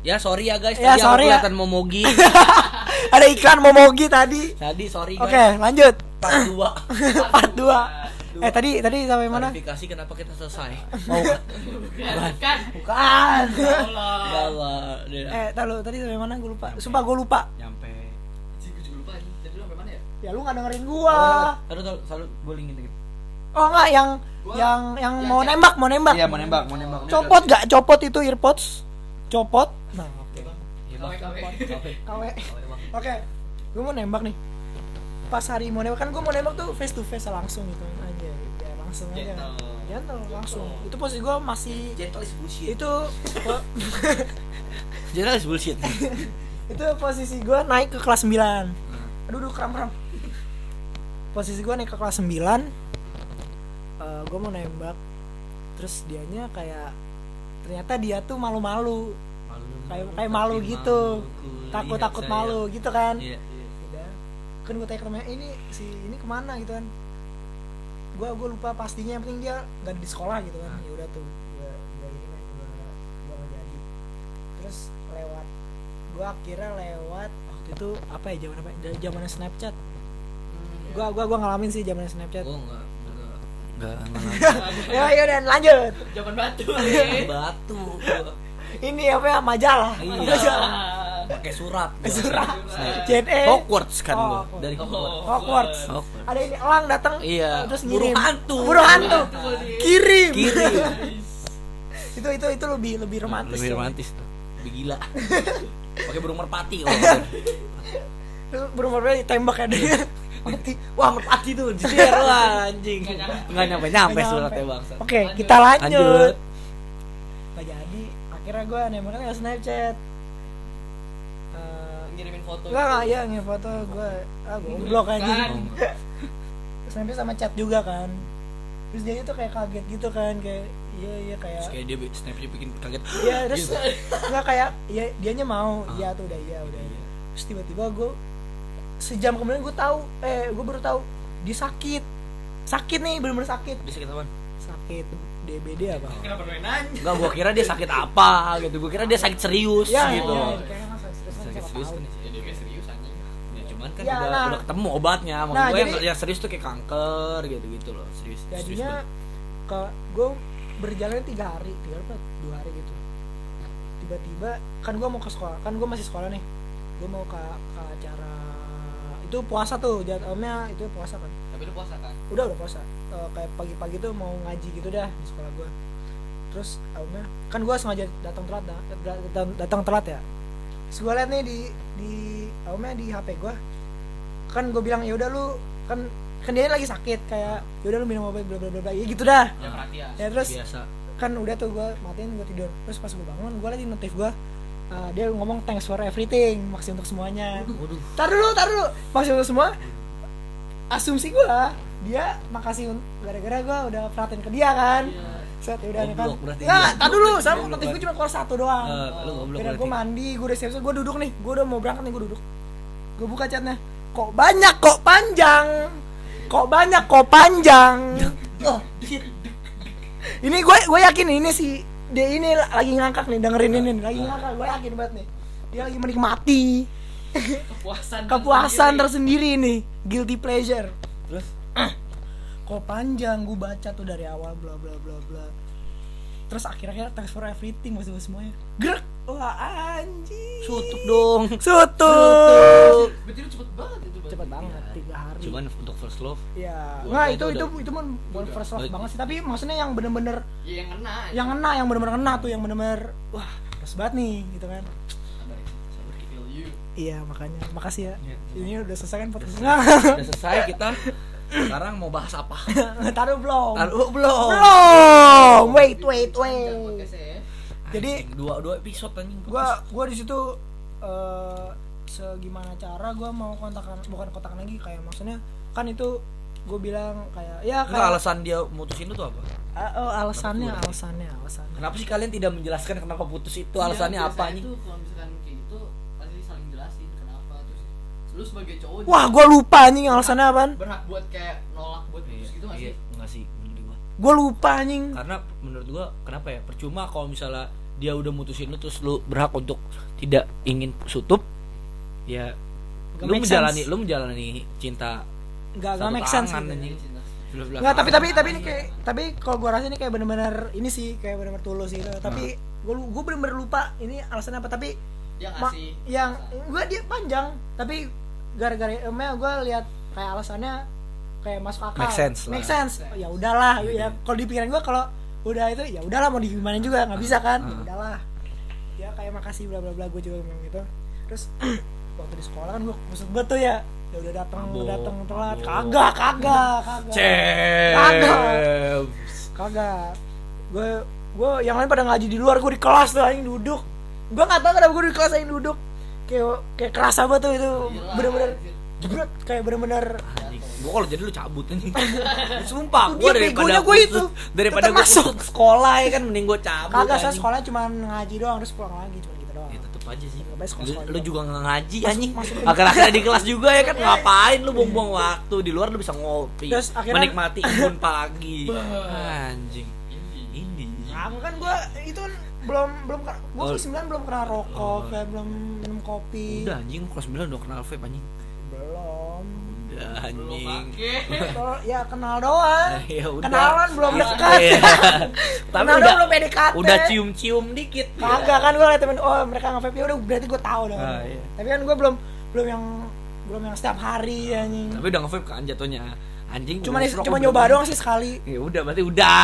Ya sorry ya guys, Ya, tadi sorry aku ya. kelihatan momogi. Ada iklan Momogi tadi. tadi sorry Oke, guys. lanjut. Part 2. Part 2. Eh tadi tadi sampai mana? Klarifikasi kenapa kita selesai. Mau kan? Kan. Bukan. Enggak lah. dia- eh, tahu tadi sampai mana gue lupa. Sumpah gue lupa. Nyampe. Gua juga lupa. Tadi lu sampai mana ya? Ya lu gak dengerin gua. Taruh taruh selalu bolingin dikit. Oh enggak yang Gua- yang yang mau nembak, mau nembak. Iya, mau nembak, mau nembak. Copot gak? Copot itu earpods. Copot. Nah, oke. Iya, Kawe, Bang. kawe. Oke. Gue mau nembak nih. Pas hari mau nembak kan gue mau nembak tuh face to face langsung gitu aja. Ya langsung aja. Gentle. Langsung. Itu posisi gue masih Gentle is bullshit. itu Gentle is bullshit. itu posisi gue naik ke kelas 9 aduh aduh kram kram posisi gue naik ke kelas 9 gue mau nembak terus dianya kayak ternyata dia tuh malu-malu. Kayak kayak malu gitu. takut takut malu gitu kan. Iya. udah. Kan gue tanya ke ini si ini ke mana? Gitu kan. Gue gue lupa pastinya yang penting dia nggak di sekolah gitu kan. Ya udah tuh gue gue ini gue gue nggak jadi. Terus lewat gue akhirnya lewat waktu itu apa ya zaman apa ya? zamannya Snapchat. Gue gua gua ngalamin sih zamannya Snapchat. Enggak. Enggak. ya ya udah lanjut Zaman batu Iya. nih. Batu. ini apa ya majalah Iya. majalah Pakai surat. gua. surat Snap. JNE Hogwarts kan Oh, gua Hogwarts. dari Hogwarts. Hogwarts Hogwarts. ada ini elang datang Iya. terus Burung ngirim hantu. burung hantu kirim Kirim. itu itu itu lebih lebih romantis Lebih romantis tuh. Lebih gila. Pakai burung merpati oh. Terus burung merpati ditembak ya dia mati Wah, merpati tuh. Jir, wah anjing. Nggak nyampe. Enggak nyampe Nggak suratnya bangsa. oke kita lanjut, Lanjut. Gak jadi akhirnya gue nembaknya lewat snapchat Eh, Ngirimin foto. Enggak enggak ya nge foto gue ah goblok aja Kan. sampai sama chat juga kan terus dia itu kayak kaget gitu kan kayak iya iya kayak Terus kayak dia bi- snap dia bikin kaget. Iya terus Gitu. nggak kayak ya dianya mau Ah. iya tuh udah iya udah iya. Terus tiba-tiba gue sejam kemudian gue tahu eh gue baru tahu dia sakit sakit nih bener-bener sakit Dia sakit apaan? sakit DBD apa? Kenapa? Enggak, gua kira dia sakit apa gitu. Gua kira dia sakit serius Ya, gitu. ya, kayaknya masa serius kan Sakit serius kan Ya dia kayak serius anjing. Ya cuman kan Ya, udah, nah. udah ketemu obatnya. Maksud Nah, gue yang, jadi- yang serius tuh kayak kanker gitu-gitu loh. Serius. serius Jadinya banget. ke gue berjalan tiga hari tiga hari apa dua hari gitu tiba-tiba kan gue mau ke sekolah kan gue masih sekolah nih gue mau ke, ke acara itu puasa tuh jadwalnya itu puasa kan Tapi lu puasa kan? udah udah puasa Eh, kayak pagi-pagi tuh mau ngaji gitu dah di sekolah gue terus akhirnya kan gue sengaja datang telat dah da- datang, datang telat ya terus gue liat nih di di akhirnya di hp gue kan gue bilang ya udah lu kan kan dia lagi sakit kayak ya udah lu minum obat bla bla bla ya gitu dah perhatian. ya terus biasa. kan udah tuh gue matiin gue tidur terus pas gue bangun gue lagi notif gue uh, dia ngomong thanks for everything makasih untuk semuanya. Waduh. tar dulu tar dulu. Makasih untuk semua. Asumsi gue dia makasih gara-gara gue udah perhatiin ke dia kan. Set ya udah nih kan nggak dia. tar dulu. sama notif gue cuma keluar satu doang. Eh, Udah gue mandi gue udah siap-siap. Gue duduk nih. Gue udah mau berangkat nih gue duduk. Gue buka chatnya. Kok banyak kok panjang? Kok banyak kok panjang? Oh, ini gue gue yakin ini si dia ini lagi ngangkak nih dengerin ini nih, lagi ngangkak. Gue yakin banget nih dia lagi menikmati Kepuasan. kepuasan tersendiri. tersendiri nih guilty pleasure. Terus? Kok panjang gue baca tuh dari awal bla bla bla bla. Terus akhirnya thanks for everything masih semuanya. Gerak wah anjing tutup dong. sutup Berarti lu cepet banget itu. cepet banget tiga hari Cuman untuk first love ya Gua nggak udah- itu itu udah- itu mah bukan first love Udah. banget sih tapi maksudnya yang bener-bener Ya yang kena. yang ngena yang bener-bener ngena tuh yang bener-bener wah pas banget nih gitu kan iya makanya makasih ya Iya. ini udah selesai kan podcastnya udah selesai kita sekarang mau bahas apa? taruh belum Taruh belum. belum wait wait wait ya. Jadi Anjing, dua dua episode anjing. gua gua di situ eh segimana cara gua mau kontakan bukan kontakan lagi kayak maksudnya kan itu gue bilang kayak ya Enggak kayak alasan dia mutusin itu apa? Ah, oh, alasannya alasannya alasannya Kenapa sih kalian tidak menjelaskan kenapa putus itu? Iya, Alasannya apa anjing? tuh kalau misalkan kayak gitu pasti saling jelasin kenapa terus lu sebagai cowok wah gue lupa anjing alasannya apaan berhak buat kayak nolak buat putus gitu nggak Iya, sih? enggak sih menurut gua. gue lupa anjing Karena menurut gua kenapa ya? Percuma kalau misalnya dia udah mutusin lu terus lu berhak untuk tidak ingin tutup ya Gak lu menjalani sense. lu menjalani cinta nggak nggak make sense gitu. Nggak, tapi tapi tapi ini kayak tapi kalau gua rasa ini kayak bener-bener ini sih kayak bener-bener tulus gitu. Tapi gua gua bener-bener lupa ini alasannya apa tapi Dia ngasih yang alasan. gua dia panjang tapi gara-gara emang gua lihat kayak alasannya kayak masuk akal. Make sense lah. Make sense. Oh, ya udahlah ya kalau di pikiran gua kalau udah itu ya udahlah mau gimana juga nggak bisa kan. Ya Ah. udahlah. Ya kayak makasih bla bla bla gua juga ngomong gitu. Terus waktu di sekolah kan gua kusut tuh ya. Ya udah datang Mabuk, datang telat. Kagak, kagak, kagak Cep. kagak gue gue yang lain pada ngaji di luar gue di kelas tuh anjing duduk gue nggak tahu kenapa gue di kelas anjing duduk kayak kayak kerasa banget tuh itu bener-bener jebret kayak bener-bener Gue kalau jadi lu cabut anjing. Sumpah, gue daripada gua itu. daripada gue masuk. sekolah ya kan mending gue cabut. kagak saya sekolah cuma ngaji doang terus pulang lagi cuma gitu doang Ya tetep aja sih. Lu, lu juga. nggak ngaji anjing. masuk- Akhir-akhirnya di kelas juga ya kan ngapain lu buang-buang waktu di luar lu bisa ngopi. Terus akhirnya- menikmati embun pagi. Anjing. Ini. Nah, kan gue itu kan belum belum gue kelas 9 belum pernah rokok Oh. kayak belum minum kopi Udah anjing kelas 9 udah kenal vape anjing. Anjing. ya kenal doang Ya udah. kenalan belum Iya. dekat Iya. Tapi Kenal udah belum PDKT udah cium-cium dikit. Kagak kan gue liat temen oh mereka nge-vape ya udah berarti gue tahu dong. Ah, iya. Tapi kan gue belum belum yang belum yang setiap hari anjing. Tapi udah nge-vape kan jatuhnya. Anjing. Cuma goblok, cuma nyoba doang sih sekali. Ya udah berarti udah.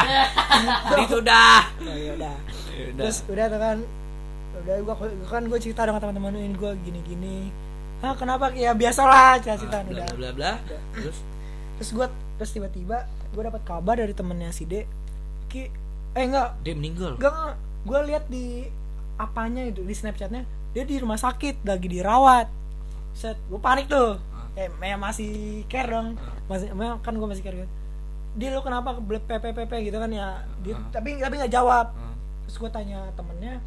Itu udah. Oh iya udah. Ya udah. Terus udah tuh kan udah gue kan gue cerita dengan teman-teman ini gue gini-gini. Ah kenapa? Ya biasalah cerita-cerita bla udah. bla bla. Bla. Terus? Terus gue terus tiba-tiba gue dapat kabar dari temennya si D. Ki eh enggak. Dia meninggal. enggak gue lihat di apanya itu di snapchatnya dia di rumah sakit lagi dirawat. Set gue panik tuh. Eh ya masih care dong. Masih emang kan gue masih care kan? Dia lu kenapa ke PPPP gitu kan ya. Dia, Ah. tapi tapi nggak jawab. Ah. terus gue tanya temennya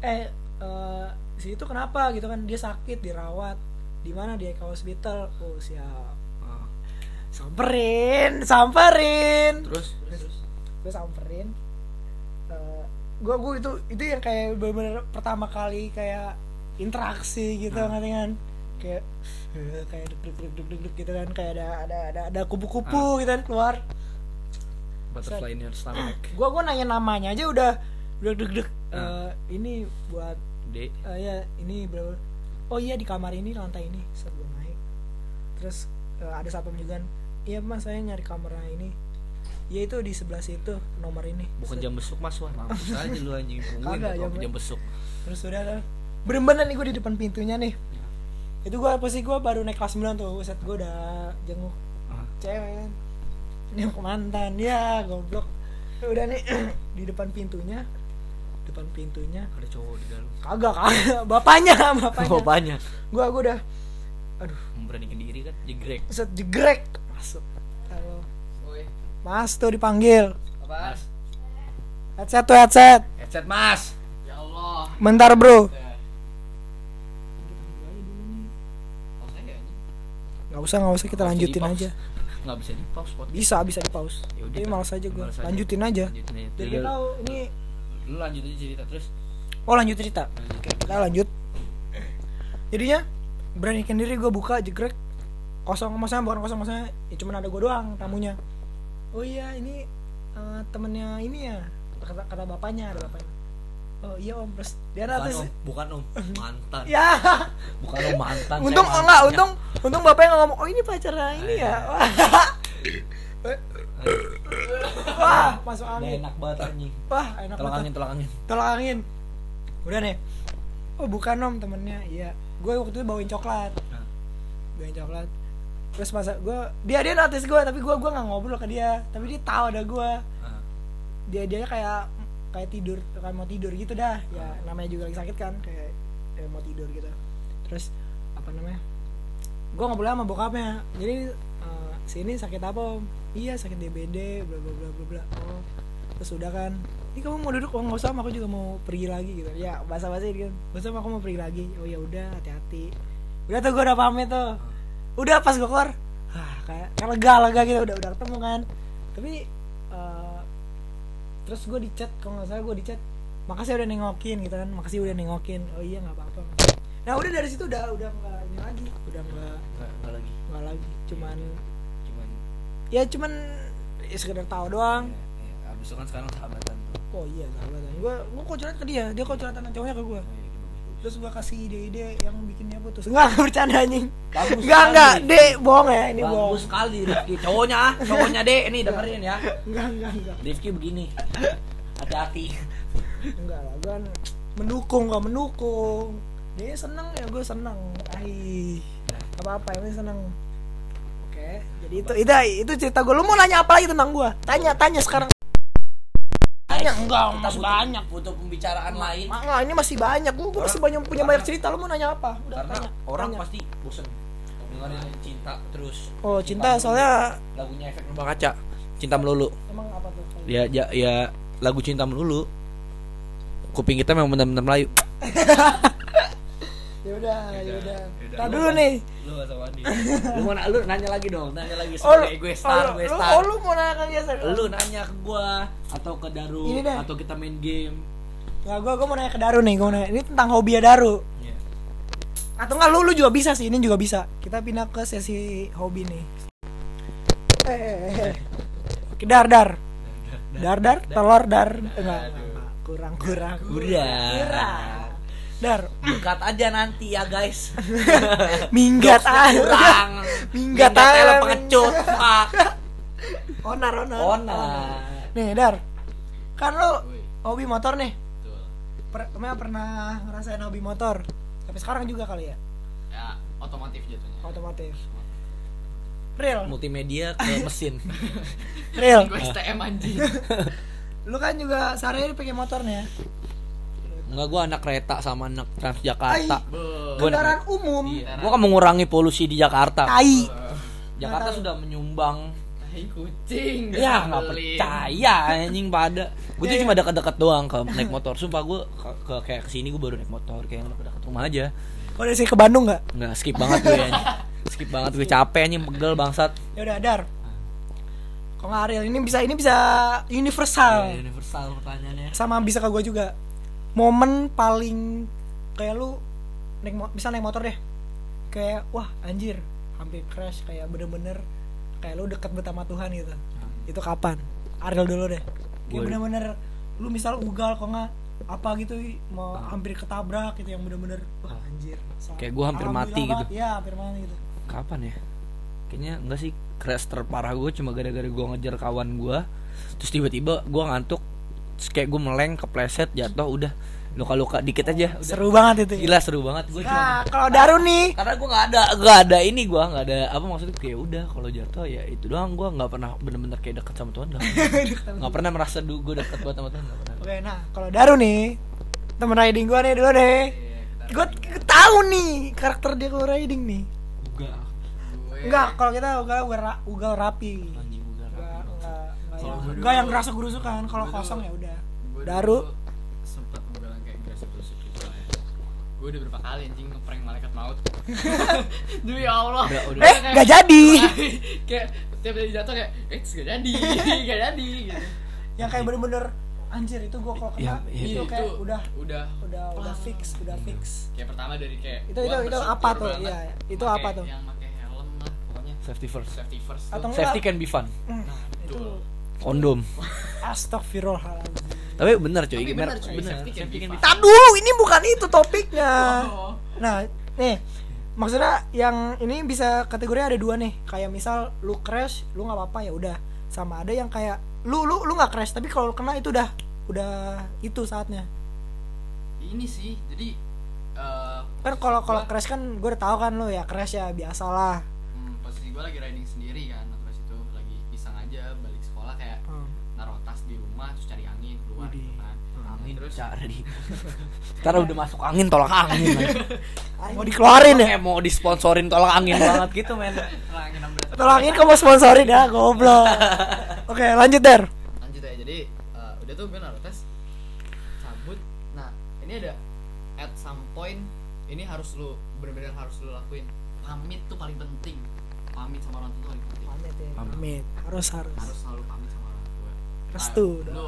eh eh, si itu kenapa gitu kan? Dia sakit dirawat. Di mana di Eka Hospital. Oh siap. Ah. samperin samperin. Terus? Gue samperin. Gue gue itu itu yang kayak bener-bener pertama kali kayak interaksi gitu Hmm. ngerti kan? Kayak eh, kayak deg deg deg deg deg deg gitu kan? Kayak ada ada ada ada kupu-kupu gitu kan keluar. Butterfly in your stomach. gue gue nanya namanya aja udah udah deg deg. Ah. Eh, ini buat D. eh, ya ini bro oh iya di kamar ini lantai ini saat gue naik. Terus eh, ada satpam juga iya mas saya nyari kamar ini. Ya itu di sebelah situ nomor ini. Bukan jam besuk mas wah mampus aja lu anjing. Tungguin jam- jam besuk. terus udah kan bener-bener nih gue di depan pintunya nih. Itu gue posisi gue baru naik kelas 9 tuh. Set gue udah jenguk. Ah. cewek kan? Jenguk mantan. Ya goblok. Udah nih di depan pintunya depan pintunya Ada cowok di dalam. kagak kagak. Bapaknya bapaknya. Bapaknya. gue gue udah aduh. Memberanikan diri kan jegrek. set jegrek. Masuk. Halo. Woi, mas tuh dipanggil. Apaan? Mas. headset tuh headset. Headset mas. Ya Allah. bentar bro. Nggak usah nggak usah. Kita usah lanjutin aja. Nggak bisa di pause podcast. bisa bisa di pause Ya udah, tapi malas aja gue lanjutin aja. Lanjutin aja. dia tahu ini Lu lanjut aja cerita terus. oh lanjut cerita. Oke kita lanjut. Jadinya beranikan diri gue buka jegrek. Kosong maksudnya bukan kosong maksudnya ya cuma ada gue doang tamunya. Oh iya ini eh, temennya ini ya kata, kata bapaknya ada bapaknya. Oh iya om. Terus dia Bukan om, bukan om, mantan. ya. Bukan om mantan. untung oh, enggak untung untung bapaknya ngomong oh ini pacarnya ini ya wah masuk angin. enak banget anjing. wah enak Tolong banget. angin, tolong angin. tolak angin. Udah nih. Oh bukan om temennya. Iya. Gue waktu itu bawain coklat. Nah. bawain coklat. Terus masa gue dia dia notice gue tapi gue gue nggak ngobrol ke dia. Tapi dia tahu ada gue Ah. dia dia kayak kayak tidur kayak mau tidur gitu dah. Ya namanya juga lagi sakit kan kayak, mau tidur gitu. Terus apa namanya? Gue ngobrol sama bokapnya. Jadi sini sakit apa om? Iya sakit DBD bla bla bla bla bla. Oh terus udah kan? Ini kamu mau duduk? Oh nggak usah aku juga mau pergi lagi gitu. Ya bahasa bahasa kan? Nggak usah Om, aku mau pergi lagi. Oh ya udah hati-hati. Udah tuh gue udah pamit tuh. Udah pas gue keluar. Ah, kayak kayak lega lega gitu udah udah ketemu kan. Tapi eh, terus gue di chat kalau nggak salah gue di chat makasih udah nengokin gitu kan. Makasih udah nengokin. Oh iya nggak apa-apa. Nah udah dari situ udah udah nggak ini lagi. Udah nggak nggak lagi. Nggak lagi cuman ya cuman ya sekedar tahu doang. Ya, ya, abis itu kan sekarang sahabatan tuh. Oh iya sahabatan. Gue gue kok curhat ke dia. Dia kok curhatan cowoknya ke gue iya, bagus, bagus. terus gue kasih ide-ide yang bikin dia putus. Enggak bercanda anjing. Bagus enggak enggak dek bohong ya ini bohong. bagus sekali Rifki. Cowoknya ah cowoknya deh ini dengerin ya. Enggak enggak enggak Rifki begini. Hati-hati. Enggak lah gue kan mendukung gak mendukung. Dia seneng ya gue seneng. Ai apa apa ini seneng jadi itu itu itu cerita gue lu mau nanya apa lagi tentang gue tanya tanya sekarang. Tanya enggak kita butuh, banyak butuh pembicaraan lain. enggak, ini masih banyak. Gue masih banyak punya banyak cerita. Lu mau nanya apa? Udah karena tanya orang tanya. pasti bosen dengerin cinta terus. Oh cinta melulu. soalnya lagunya efek rumah kaca. Cinta melulu. Emang apa tuh? Ya ya, ya lagu cinta melulu. Kuping kita memang benar-benar Melayu ya udah ya udah. Tar dulu nih lu sama dia lu mau lu nanya lagi dong nanya lagi oh lu, sebagai gue star oh, gue lu, star oh, lu mau nanya kan biasa lu nanya ke gua atau ke Daru Ini deh. atau kita main game Nggak, gue gue mau nanya ke Daru nih, gue mau nanya. Ini tentang hobi ya Daru. Iya. Atau enggak lu lu juga bisa sih, ini juga bisa. Kita pindah ke sesi hobi nih. Eh, eh, eh. Oke, dar dar. Dar dar, telur dar. Enggak. kurang kurang. Kurang. Dar, Bukat aja nanti ya guys minggat ah. kurang Minggat lo pengecut Pak Onar, onar. Onar. Nih, dar. Kan Woi, hobi motor nih. betul. Per, emang pernah ngerasain hobi motor? Tapi sekarang juga kali ya, Ya, otomotif jatuhnya. otomotif. Real, Multimedia ke mesin real. Gue STM anjing. Lu kan juga sehari-hari pakai motor nih ya. Enggak gua anak kereta sama anak Transjakarta Be. Gua Kendaraan umum. Iya. Gua kan mengurangi polusi di Jakarta Tai. Jakarta sudah menyumbang Tai kucing. Ya nggak percaya anjing pada Gue tuh Ya, cuma dekat-dekat doang ke naik motor Sumpah gue ke, ke kayak ke sini gue baru naik motor Kayak yang dekat rumah aja Kau dari sini ke Bandung nggak? Nggak skip banget gue anjing Skip banget gue capek anjing pegel bangsat Ya udah dar. Kok nggak Ariel? Ini bisa ini bisa universal. Ya, Universal pertanyaannya Sama bisa ke gue juga. Momen paling kayak lu naik mo- bisa naik motor deh. Kayak wah anjir hampir crash kayak bener-bener kayak lu deket banget sama Tuhan gitu. Itu kapan? Ariel dulu deh. Kayak Gua- bener-bener lu misal ugal kok nggak apa gitu mau hampir ketabrak gitu yang bener-bener wah anjir. Kayak gua hampir mati gitu. Iya, hampir mati gitu. Kapan ya? Kayaknya enggak sih crash terparah gue cuma gara-gara gue ngejar kawan gue Terus tiba-tiba gue ngantuk Terus kayak gue meleng kepleset jatuh udah luka-luka dikit aja udah. Seru banget itu. Gila seru banget gue Nah, cuma kalau Daru nih, karena gue nggak ada nggak ada ini gue nggak ada apa maksudnya kayak udah kalau jatuh ya itu doang gue nggak pernah bener-bener kayak deket sama Tuhan nggak pernah merasa gue deket banget sama Tuhan nggak pernah Oke, nah kalau Daru nih, temen riding gua nih dulu deh. Iya, Gue tahu nih karakter dia kalau riding nih. Uga Gue- Enggak, kalau kita ugal ugal rapi. Enggak, Kalau yang, gua enggak yang dulu- gerasa gerusukan. Kalau gua kosong ya udah. Gue Daru. dulu sempet bilang kayak gerasa gerusuk gitu lah ya. Gue udah berapa kali anjing ngeprank malaikat maut. Demi Allah. Udah, udah. Eh, nggak jadi. kayak tiap kali jatuh kayak, eh gak jadi, gak jadi gitu. Yang kayak bener-bener anjir itu gua kalau kena Ya, ya, itu Itu kayak udah udah udah udah fix, udah fix. kayak pertama dari kayak Itu- itu- itu apa tuh? banget Iya, itu apa tuh? Yang pakai helm lah pokoknya safety first safety first Atau safety can be fun Hmm, Nah, itu. Kondom astagfirullahaladzim. tapi bener cuy Tapi bener bener, cuy, bener. Tak dulu, ini bukan itu topiknya. Oh. Nah, nih maksudnya yang ini bisa kategorinya ada dua nih. Kayak misal lu crash, lu nggak apa-apa ya udah. Sama ada yang kayak lu lu lu nggak crash tapi kalau lu kena itu udah udah itu saatnya. ini sih jadi eh, Kan kalau kalau crash kan gue udah tahu kan lu ya crash ya biasalah. hmm, posisi gue lagi riding sendiri kan terus itu lagi iseng aja balik kayak Hmm. naruh tas di rumah terus cari angin keluar Widih. gitu kan angin terus cara di ntar udah masuk angin tolak angin. Mau dikeluarin ya? kayak mau disponsorin tolak angin banget gitu men Nah, angin 16 Tolongin kamu sponsorin ya, goblok. Oke, lanjut der. lanjut ya jadi eh, udah tuh gue naruh tes cabut nah ini ada at some point ini harus lu bener-bener harus lu lakuin pamit tuh paling penting pamit sama orang tua tuh paling penting Pamit ya. Pamit. Harus harus. harus selalu pamit Restu. Nah, lu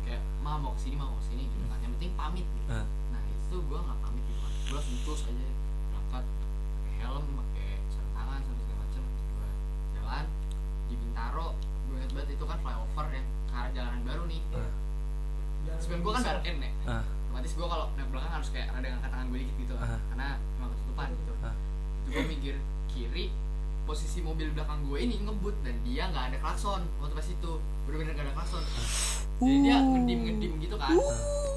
kayak ma mau ke sini ma mau ke sini gitu kan yang penting pamit gitu. Ah. nah itu gue nggak pamit gitu kan gue langsung terus aja berangkat pakai helm pakai sarung tangan sampai segala macem gue jalan di Bintaro gue inget banget itu kan flyover yang ke arah jalanan baru nih Ah. Jangan sebenarnya gue kan baru N ya Ah. otomatis gue kalau naik belakang harus kayak rada ngangkat tangan gue dikit gitu kan Ah. karena emang ketutupan gitu Ah. itu gue minggir kiri posisi mobil belakang gue ini ngebut dan dia nggak ada klakson waktu pas itu. Bener-bener nggak ada klakson. Jadi dia ngedim ngedim gitu kan.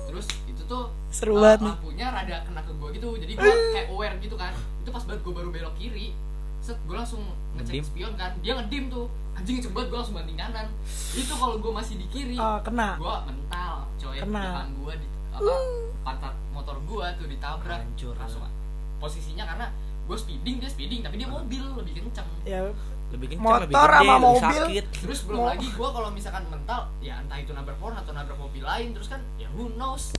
Terus itu tuh Seru uh, lampunya rada kena ke gue gitu. Jadi gue kayak aware gitu kan. Itu pas banget gue baru belok kiri set gue langsung ngecek Ngedim? spion kan. Dia ngedim tuh. Anjing banget gue langsung banting kanan. Itu kalau gue masih di kiri Oh, kena. gue mental coy. Kena. belakang gue di apa pantat motor gue tuh ditabrak. Hancur. langsung posisinya karena gue speeding dia speeding tapi dia mobil lebih kenceng ya. Lebih kencang Motor lebih gede, sama lebih mobil. sakit. Terus belum Mau- lagi gue kalau misalkan mental ya entah itu nabrak pohon atau nabrak mobil lain terus kan ya who knows.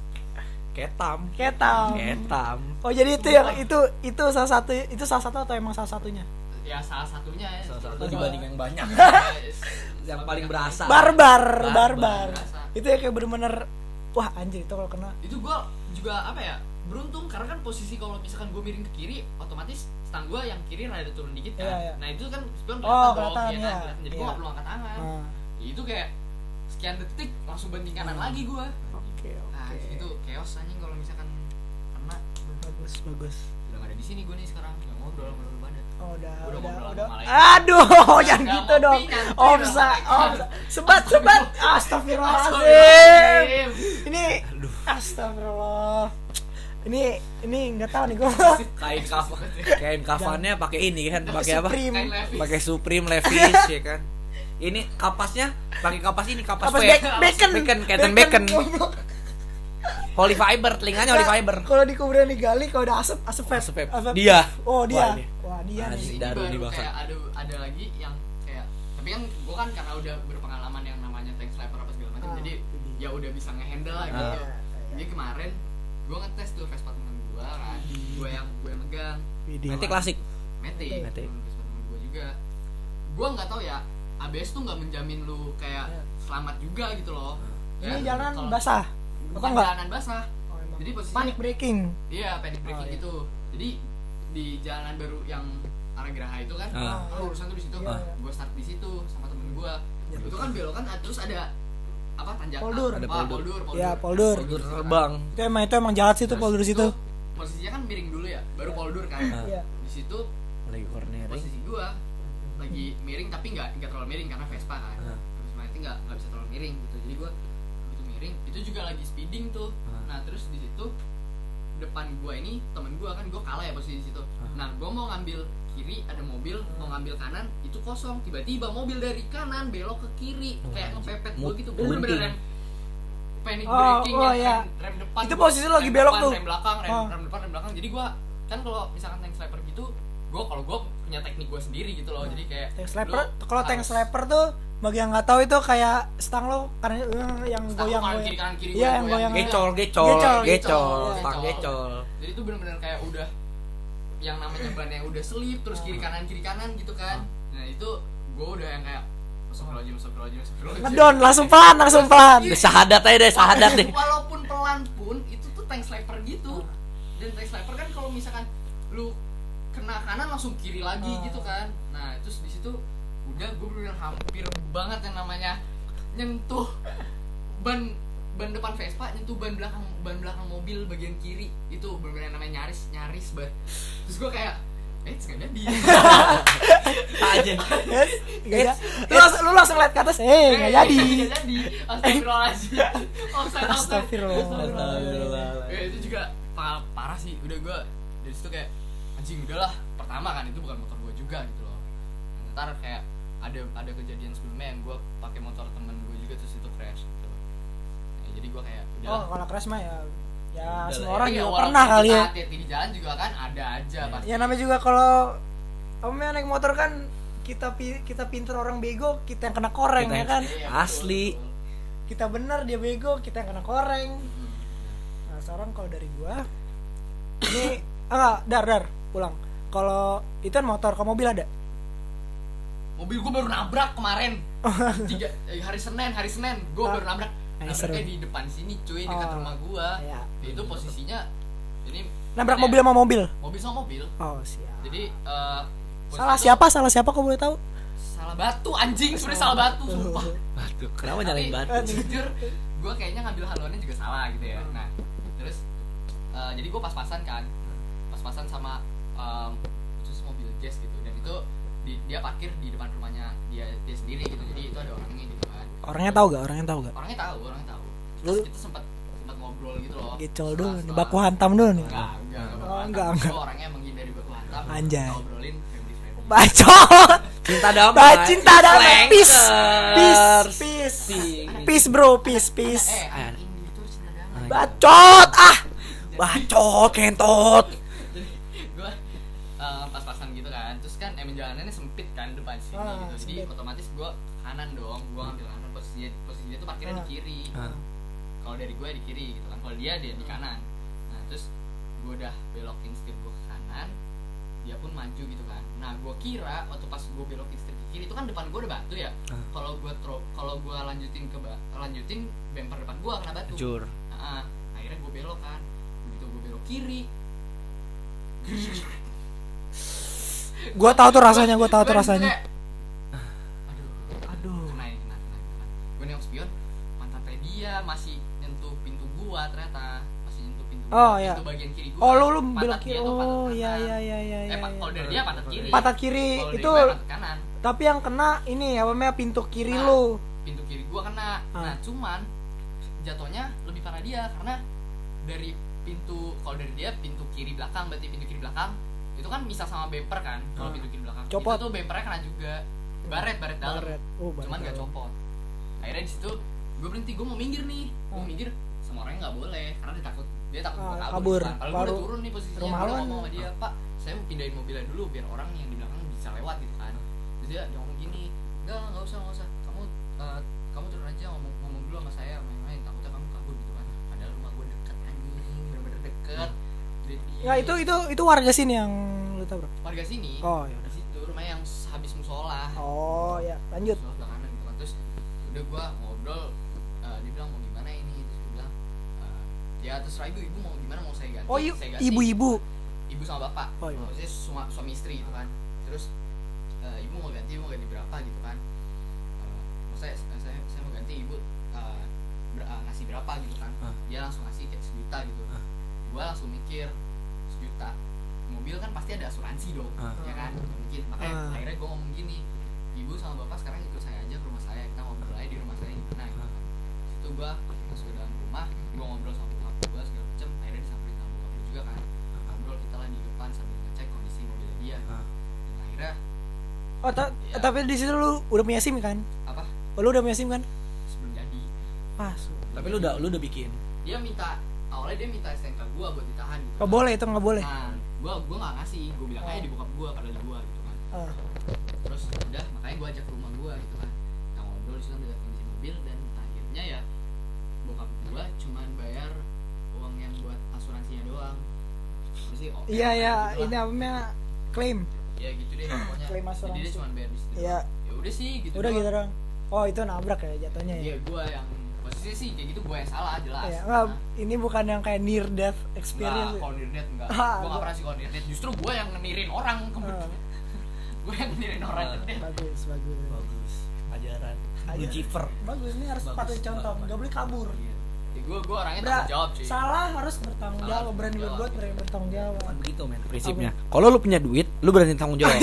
Ketam. Ketam. Ketam. Oh jadi itu yang itu itu salah satu itu salah satu atau emang salah satunya? Ya salah satunya ya. Salah satu dibanding yang banyak. Yang paling berasa. Barbar Barbar. barbar. Itu ya kayak bener-bener wah anjir itu kalau kena. Itu gue juga apa ya beruntung karena kan posisi kalau misalkan gue miring ke kiri otomatis stang gue yang kiri rada turun dikit kan Iya, iya. nah itu kan spion Oh, kelihatan kelihatan, iya kan, iya. jadi gue Iya. gak perlu angkat tangan Ya, itu kayak sekian detik langsung banting kanan lagi gue oke nah oke itu chaos anjing kalau misalkan kena bagus bagus udah gak ada di sini gue nih sekarang nggak ngobrol sama lu pada Oh, udah, Udah udah, udah. Aduh, jangan gitu dong. Omsa, omsa. Sebat, sebat. Astagfirullahaladzim. Astagfirullahaladzim. Ini, astagfirullah. Ini, ini nggak tahu nih gue. kain kafan kain kafannya pakai ini kan pakai apa pakai Supreme Levi's ya kan ini kapasnya pakai kapas ini kapas, Kapas apa bacon, ya? bacon, bacon Captain bacon goblok. holy fiber telinganya holy fiber Kalau di kuburan digali, kalau udah asap, asap vape. Asap vape. Dia. Oh dia. Wah, ini. Wah dia Anjing. nih. baru di kayak ada ada lagi yang kayak tapi kan gue kan karena udah berpengalaman yang namanya tank sniper apa segala macam Ah, jadi ya udah bisa ngehandle lah Ah. gitu Iya, jadi kemarin gue ngetes tuh Vespa temen gue kan gue yang gue yang megang nanti klasik Mete Mete. temen Vespa temen gue juga gue nggak tahu ya ABS tuh nggak menjamin lu kayak Iya. selamat juga gitu loh Ini Ya, jalanan kalau- basah. bukan enggak? jalanan basah Oh. Jadi posisinya- panic breaking. iya panic braking Oh, iya. gitu jadi di jalanan baru yang arah Geraha itu kan kan urusan tuh di situ Iya, iya. gue start di situ sama temen gue Iya. itu kan belokan terus ada apa tanjakan Poldur. Ada Ah, poldur. poldur Iya, poldur. Poldur gitu kan. terbang Itu emang itu emang jahat sih tuh poldur itu situ. posisinya kan miring dulu ya baru Iya. poldur kan Ah. Iya. di situ lagi cornering posisi gue lagi miring tapi nggak nggak terlalu miring karena Vespa kan Ah. Vespa itu nggak nggak bisa terlalu miring gitu jadi gue begitu miring itu juga lagi speeding tuh Ah. nah terus di situ depan gue ini temen gue kan gue kalah ya posisi di situ. Ah. nah gue mau ngambil kiri ada mobil mau ngambil kanan itu kosong. Tiba-tiba mobil dari kanan belok ke kiri Oh, kayak ngepepet gue gitu. Gue bener-bener rem. Panic Oh, braking oh, yang iya. rem, rem depan Itu posisi lagi rem belok depan, tuh. rem belakang rem, Oh. rem depan rem belakang. Jadi gue kan kalau misalkan tank sniper gitu gue kalau gue punya teknik gue sendiri gitu loh. Jadi kayak Tank sniper, kalau tank sniper tuh bagi yang nggak tahu itu kayak stang lo karena eh, yang Stang goyang goyang. kiri, kanan kiri, Iya, yang goyang, goyang. goyang. gecol gecol Gecol, gecol gecol, stang gecol. jadi itu bener-bener kayak udah yang namanya ban yang udah selip terus kiri kanan kiri kanan gitu kan nah itu gue udah yang kayak Ngedon langsung pelan, langsung pelan. Udah sahadat aja deh sahadat deh walaupun pelan pun itu tuh tank sniper gitu dan tank sniper kan kalau misalkan lu kena kanan langsung kiri lagi Ah. gitu kan nah terus di situ udah gue bener hampir banget yang namanya nyentuh ban ban depan Vespa nyentuh ban belakang ban belakang mobil bagian kiri itu bener-bener namanya nyaris nyaris banget terus gue kayak eh nggak jadi aja Yes, nggak jadi. Lu langsung, lu langsung lihat ke atas, eh nggak jadi. nggak jadi astagfirullahaladzim. Astagfirullah. Astagfirullah. ya itu juga parah, sih udah gue dari situ kayak anjing udahlah pertama kan itu bukan motor gue juga gitu ntar kayak ada ada kejadian sebelumnya yang gue pakai motor temen gue juga terus itu crash gitu Ya, jadi gue kayak udah Oh, kalau crash mah ya ya Udah semua orang Iya, juga walaupun pernah kali ya. hati-hati di jalan juga kan ada aja Iya. pasti Ya namanya juga kalau yang naik motor kan kita pi- kita pinter orang bego, kita yang kena koreng Kita ya kan. Iya, Asli. betul, Kita bener dia bego, kita yang kena koreng. betul. Nah, sekarang kalau dari gua ini ah enggak, dar dar pulang. Kalau itu kan motor, kalau mobil ada. Mobil gue baru nabrak kemarin. Tiga eh, hari senin hari senin. Gue Ah. baru nabrak. Nabraknya di depan sini cuy dekat Oh, rumah gua. iya. itu posisinya ini nabrak ya, mobil sama mobil? Mobil sama mobil. Oh siap. Jadi eh, salah siapa? Salah siapa? Kau boleh tahu? Salah batu anjing. Sebenarnya salah batu sumpah. Aduh, kenapa nyalain batu? jujur gue kayaknya ngambil haluannya juga salah gitu ya. Nah terus eh, jadi gue pas-pasan kan. Pas-pasan sama em, khusus mobil jazz gitu. Dan itu di- dia parkir di depan rumahnya dia dia sendiri gitu. Jadi itu ada orangnya gitu kan. Orangnya tahu gak orangnya tahu gak orangnya tahu orangnya tahu. Terus kita sempat sempat ngobrol gitu loh. Gecol dulu nih baku hantam dulu nih. Enggak enggak. Oh, baku hantam. enggak, enggak. Orangnya menghindari baku hantam Anjay. Ngobrolin bacot Cinta damai. Cinta damai. Peace. Peace. Peace. Peace. bro. Peace peace. eh anjing itu cinta damai. Bacot ah. Bacot kentot jadi gue pas-pasan gitu kan terus kan emang jalanannya sempit kan depan sini Ah, gitu jadi sempit. otomatis gue kanan dong gue ngambil kanan posisi posisi dia tuh parkirnya Ah. di kiri Ah. kalau dari gue di kiri gitu kan kalau dia dia di kanan nah terus gue udah belokin setir gue ke kanan dia pun maju gitu kan nah gue kira waktu pas gue belokin setir ke kiri itu kan depan gue ada batu ya Ah. kalau gue tro kalau gue lanjutin ke ba- lanjutin bumper depan gue kena batu Hancur. Nah, akhirnya gue belok kan begitu gue belok kiri gua tahu tuh rasanya gua tahu tuh rasanya. aduh aduh. Kena ini kena kena. Kena gue spion dia masih nyentuh pintu gua ternyata. Masih nyentuh pintu Oh, gua, iya. pintu bagian kiri gua. Oh lu lu dia kiri oh kanan. iya iya iya iya eh iya, iya. kalau dari dia pantat kiri. Pantat kiri itu kanan. tapi yang kena ini apa namanya pintu kiri Nah, lu. pintu kiri gua kena. Ah. nah cuman jatuhnya lebih parah dia karena dari pintu kalau dari dia pintu kiri belakang berarti pintu kiri belakang itu kan misal sama bumper kan kalau Ah. pintu kiri belakang Copot. itu tuh bumpernya kena juga baret baret dalam Baret. oh baret cuman gak dalam. copot akhirnya di situ gue berhenti gue mau minggir nih gue Hmm. minggir sama orangnya nggak boleh karena dia takut dia takut Ah, gua kabur, kabur. kan. Padahal gue udah turun nih posisinya rumah gue ngomong sama dia pak saya mau pindahin mobilnya dulu biar orang yang di belakang bisa lewat gitu kan terus dia, ngomong gini enggak nggak usah nggak usah kamu eh, kamu turun aja ngomong ngomong dulu sama saya main-main takutnya kamu kabur gitu kan padahal rumah gue deket anjing bener-bener deket Ya itu itu itu warga sini yang lu tahu bro warga sini? Oh ya di situ rumahnya yang habis musola. Oh ya lanjut. Terus sebelah kanan gitu kan. Terus udah gua ngobrol eh, dia bilang mau gimana ini? Terus dia bilang eh, ya terserah ibu. Ibu mau gimana? Mau saya ganti oh i- saya ganti. ibu-ibu? Ibu sama bapak. Oh, iya. maksudnya suma- suami istri gitu kan. Terus eh, ibu mau ganti mau ganti berapa gitu kan. Eh, maksudnya saya, saya saya mau ganti ibu eh, ber- eh, ngasih berapa gitu kan. Ah. dia langsung ngasih kayak sejuta gitu. Ah. Gua langsung mikir sejuta. Mobil kan pasti ada asuransi dong Ah. ya kan? Mungkin. Makanya Ah. akhirnya gua ngomong gini ibu sama bapak sekarang ikut saya aja ke rumah saya kita ngobrol aja di rumah saya gimana gitu kan. Situ gua masuk ke dalam rumah gua ngobrol sama bokap gua segala macem akhirnya disamperin sama bokap juga kan. Ngobrol kita lah di depan sambil ngecek kondisi mobilnya dia. Ah. dan akhirnya oh ta- Ya. tapi di situ lu udah punya sim kan? Apa? Oh, lu udah punya sim kan? Sebelum jadi. Pas Tapi lu udah lu udah bikin. dia minta awalnya dia minta STNK gua buat ditahan gitu. Nggak boleh itu nggak boleh? Nah gua gua nggak ngasih. Gua bilang aja di bokap gua padahal di gua gitu kan. Ah. terus udah makanya gue ajak ke rumah gue gitu kan. Kita ngobrol di situ melihat kondisi mobil dan akhirnya ya bokap gue cuman bayar uang yang buat asuransinya doang. Sih oh, iya kayak ya gitu ini namanya klaim. Ya gitu deh pokoknya. Klaim jadi dia asuransi. cuman bayar di situ Iya. doang. ya udah sih gitu udah doang. gitu dong oh itu nabrak ya jatuhnya ya? Iya gue yang posisinya sih kayak gitu gue yang salah jelas Iya, enggak, Nah, ini bukan yang kayak near death enggak experience. kalau near death enggak Ah, gue gua- gak pernah sih kalau near death justru gue yang ngenirin orang Ah, gue yang ngenirin orang Ah. ke death bagus, bagus. Bagus. Ajaran. Lucifer. Bagus, ini harus Bagus. patut contoh, nggak boleh kabur. gue gue Ya, orangnya Bra, tanggung jawab sih salah harus bertanggung jawab, berani berbuat, jawab. berani bertanggung jawab. Bukan begitu men prinsipnya. Kalau lu punya duit, lu berani tanggung jawab.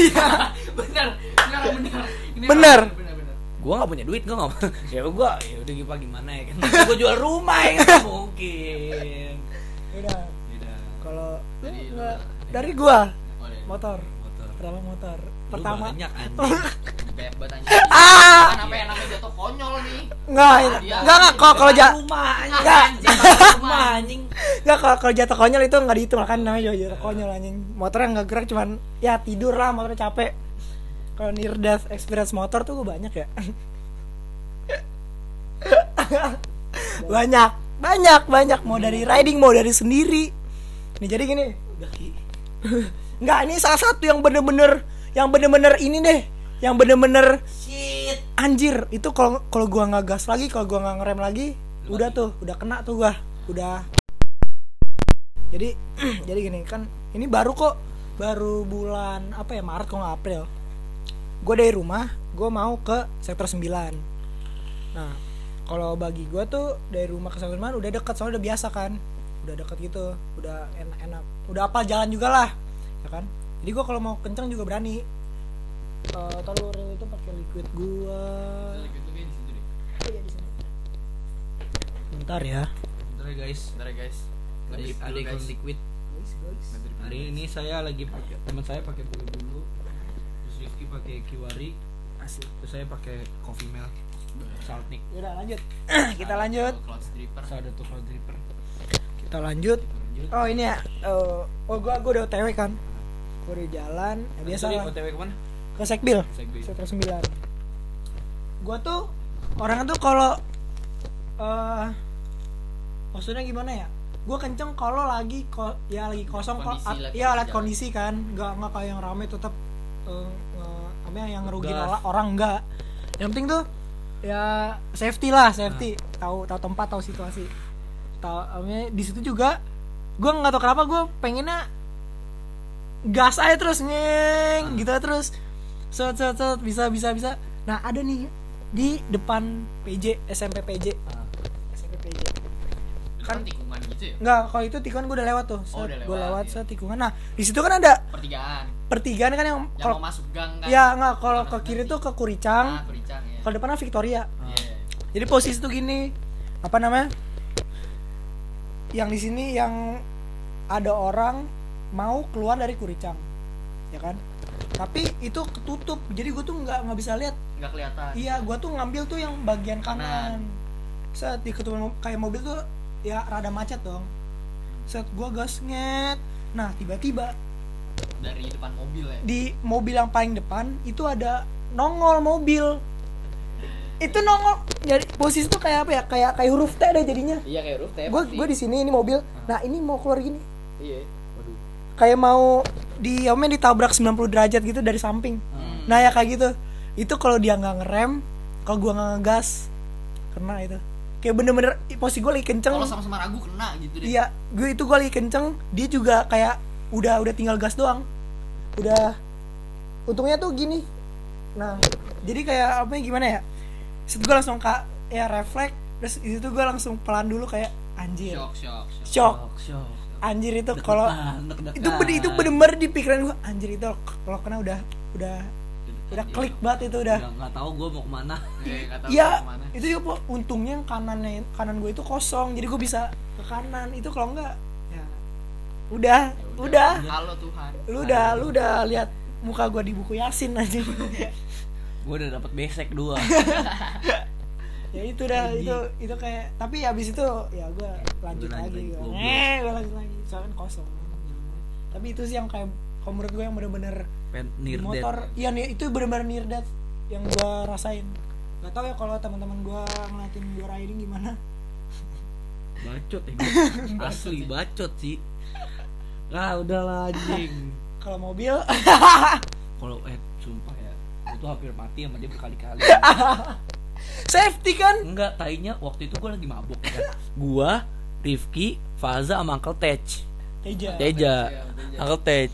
bener bener bener Ini Bener. bener bener gua nggak punya duit, gua nggak. ya gua ya udah gimana gimana ya kan. gua jual rumah ya kan mungkin. Udah, Udah. kalau Dari nggak- gua oh, motor, Motor. pertama motor. Lu Pertama, banyak anjing. banyak banget anjing Ah! apa yang namanya jatuh konyol nih enggak, Dia- enggak, enggak, kalau kalau ja- rumah. Anjing, banyak rumah anjing. Enggak kalau kalau jatuh konyol itu enggak dihitung kan namanya jatuh konyol anjing. Motornya enggak gerak cuman ya tidur lah motornya capek. Kalau near death experience motor tuh gue banyak ya. banyak, banyak, banyak. Mau dari riding mau dari sendiri. Nih jadi gini, enggak ini salah satu yang bener-bener yang bener-bener ini deh, yang bener-bener Shit. anjir. Itu kalau kalau gua nggak gas lagi, kalau gua nggak ngerem lagi, udah tuh udah kena tuh gua. Udah. Jadi jadi gini kan ini baru kok. Baru bulan apa ya Maret kok nggak April gue dari rumah gue mau ke sektor 9 nah kalau bagi gue tuh dari rumah ke sektor 9 udah deket soalnya udah biasa kan udah deket gitu udah enak-enak udah apa jalan juga lah ya kan jadi gue kalau mau kenceng juga berani uh, taruh rel itu pakai liquid gua Liquid tuh kayak di situ deh. Oh iya, bentar ya Bentar ya guys. Bentar ya guys. Ada Ngedrip ada guys. liquid. guys guys Ngedrip dulu, Hari guys. ini saya lagi pakai teman saya pakai bulu dulu. Pakai kiwari. asik Terus saya pakai coffee milk. Saltnik. udah lanjut kita lanjut tuh Cloud stripper. Terus ada tuh cloud dripper. kita lanjut oh ini ya eh, oh gua gua udah otw kan gua udah jalan ya, biasa lah OTW ke mana? ke sekbil Sekbi. sektor 9 gua tuh orangnya tuh kalau eh maksudnya gimana ya gua kenceng kalau lagi ko, ya lagi kosong kok ya lihat jalan. kondisi kan nggak nggak kayak yang rame tetap eh, nge- apa ya, yang Ngegas. orang, enggak. Yang penting tuh ya safety lah safety. Tahu tahu tempat tahu situasi. Tahu apa, di situ juga gua nggak tahu kenapa gua pengennya gas aja terus ngeng gitu terus. Set set set bisa bisa bisa. Nah ada nih di depan PJ SMP PJ Ah. SMP PJ Kan gitu ya. Enggak, kalau itu tikungan gue udah lewat tuh. Oh, Set, udah gue lewat, lewat iya. set tikungan. Nah, di situ kan ada Pertigaan. pertigaan kan yang Yang kalau masuk gang kan. ya enggak kalau ke kiri nanti? tuh ke Kuricang, Ah, Kuricang ya. kalau depannya Victoria. Iya. Jadi posisi tuh gini, apa namanya? Yang di sini yang ada orang mau keluar dari Kuricang, ya kan? Tapi itu ketutup, jadi gue tuh nggak nggak bisa lihat. Nggak kelihatan. Iya, gue tuh ngambil tuh yang bagian Kanan. kanan. Set di ketutupan mo- kayak mobil tuh ya rada macet dong. Set gue gas nget. Nah tiba-tiba Dari depan mobil ya. di mobil yang paling depan itu ada nongol mobil. Itu nongol jadi posisi tuh kayak apa ya? Kayak kayak huruf T deh jadinya. Iya kayak roof Gue gue di sini ini mobil. Nah ini mau keluar gini. Iya. Waduh. Kayak mau di apa namanya, ditabrak 90 derajat gitu dari samping. Hmm. Nah ya kayak gitu. Itu kalau dia nggak ngerem, kalau gua nggak ngegas, kena itu. Kayak bener-bener posisi gue lagi kenceng. Kalau sama-sama ragu kena gitu deh. Iya, gue itu gue lagi kenceng, dia juga kayak udah udah tinggal gas doang. Udah untungnya tuh gini. Nah, jadi kayak apa ya, gimana ya? Set gue langsung kak ya refleks terus itu gue langsung pelan dulu kayak anjir. Shock, shock, shock. Shock. Shock. Anjir itu kalau itu bener itu bener-bener di pikiran gue anjir itu kalau kena udah udah udah klik banget itu udah. Nggak tahu gue mau ke mana. Iya, Iya, ke mana. itu juga Po. untungnya yang kanannya kanan gue itu kosong, jadi gue bisa ke kanan. Itu kalau enggak, ya udah, Ya udah. Halo Tuhan. Lu udah, lu udah lihat muka gue di buku Yasin aja. Gue udah dapet besek dua. ya itu dah, itu itu kayak. Tapi habis itu ya gue lanjut lanjut lagi. goblok. Eh, gue lanjut lagi. Soalnya kan kosong. Tapi itu sih yang kayak kalau menurut gue yang bener-bener near motor. death. Iya nih, itu bener-bener near death yang gue rasain. Gak tau ya kalau teman-teman gue ngeliatin gue riding gimana. Bacot ya. gua. Asli bacot sih. Ah udahlah anjing. Kalau mobil Kalau eh sumpah ya, tuh hampir mati sama dia berkali-kali. safety kan Enggak, tainya waktu itu gue lagi mabuk ya kan. Gua, Rifki, Faza sama Uncle Tej. Teja Teja, Teja. Uncle Tej.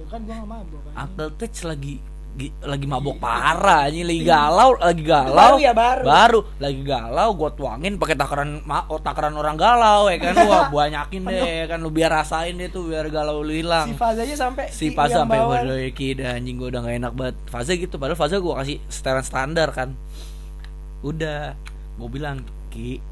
Ya kan gua gak mabuk kan. Uncle Tej lagi gi- lagi mabok parah ini lagi galau lagi galau. Baru ya, baru. lagi galau gua tuangin pakai takaran oh, takaran orang galau ya kan? Wah banyakin deh ya kan? Lu biar rasain deh tuh biar galau lu hilang. Si Faza aja sampai si Faza sampai waduh kida anjing gua udah gak enak banget. Faza gitu padahal Faza gua kasih setelan standar kan. Udah gua bilang ki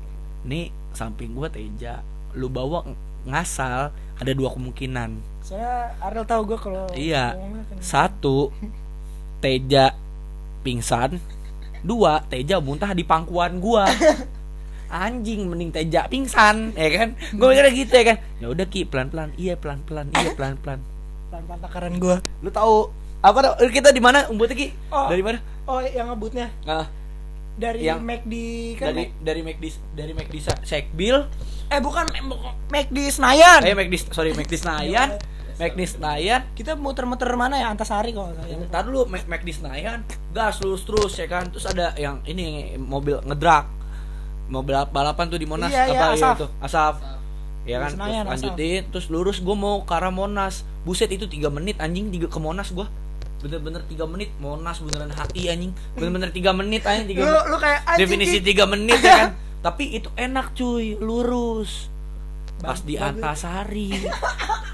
nih samping gua Teja lu bawa ng- ngasal ada dua kemungkinan soalnya Ariel tahu gua kalau Iya. kan- satu Teja pingsan. Dua Teja muntah di pangkuan gua. Anjing mending Teja pingsan ya kan? Gue mikirnya gitu ya kan? Ya udah ki pelan pelan iya pelan pelan iya pelan pelan pelan-pelan takaran gua. Lu tahu apa tuh kita di mana? Umbutnya ki? Oh. dari mana? Oh yang ngebutnya? Ah. Dari Yang- McD kan dari dari McD dari McD Sekbil. Eh bukan McD Senayan. Eh McD sorry McD Senayan McD Senayan kita muter-muter mana ya? Antasari salah. yang Ntar dulu McD Senayan gas lurus terus ya kan? Terus ada yang ini mobil ngedrak. Balap balapan tuh di Monas Iya, iya, apa Asaf. tuh? Asaf. Ya kan? Di terus Senayan, Asaf. lanjutin terus lurus gue mau ke arah Monas. Buset itu tiga menit anjing tiga ke Monas gue bener-bener tiga menit Monas beneran HI anjing. Bener-bener tiga menit anjing tiga lu lu kayak anjing definisi tiga menit ya kan? Tapi itu enak cuy lurus. Pas di. Antasari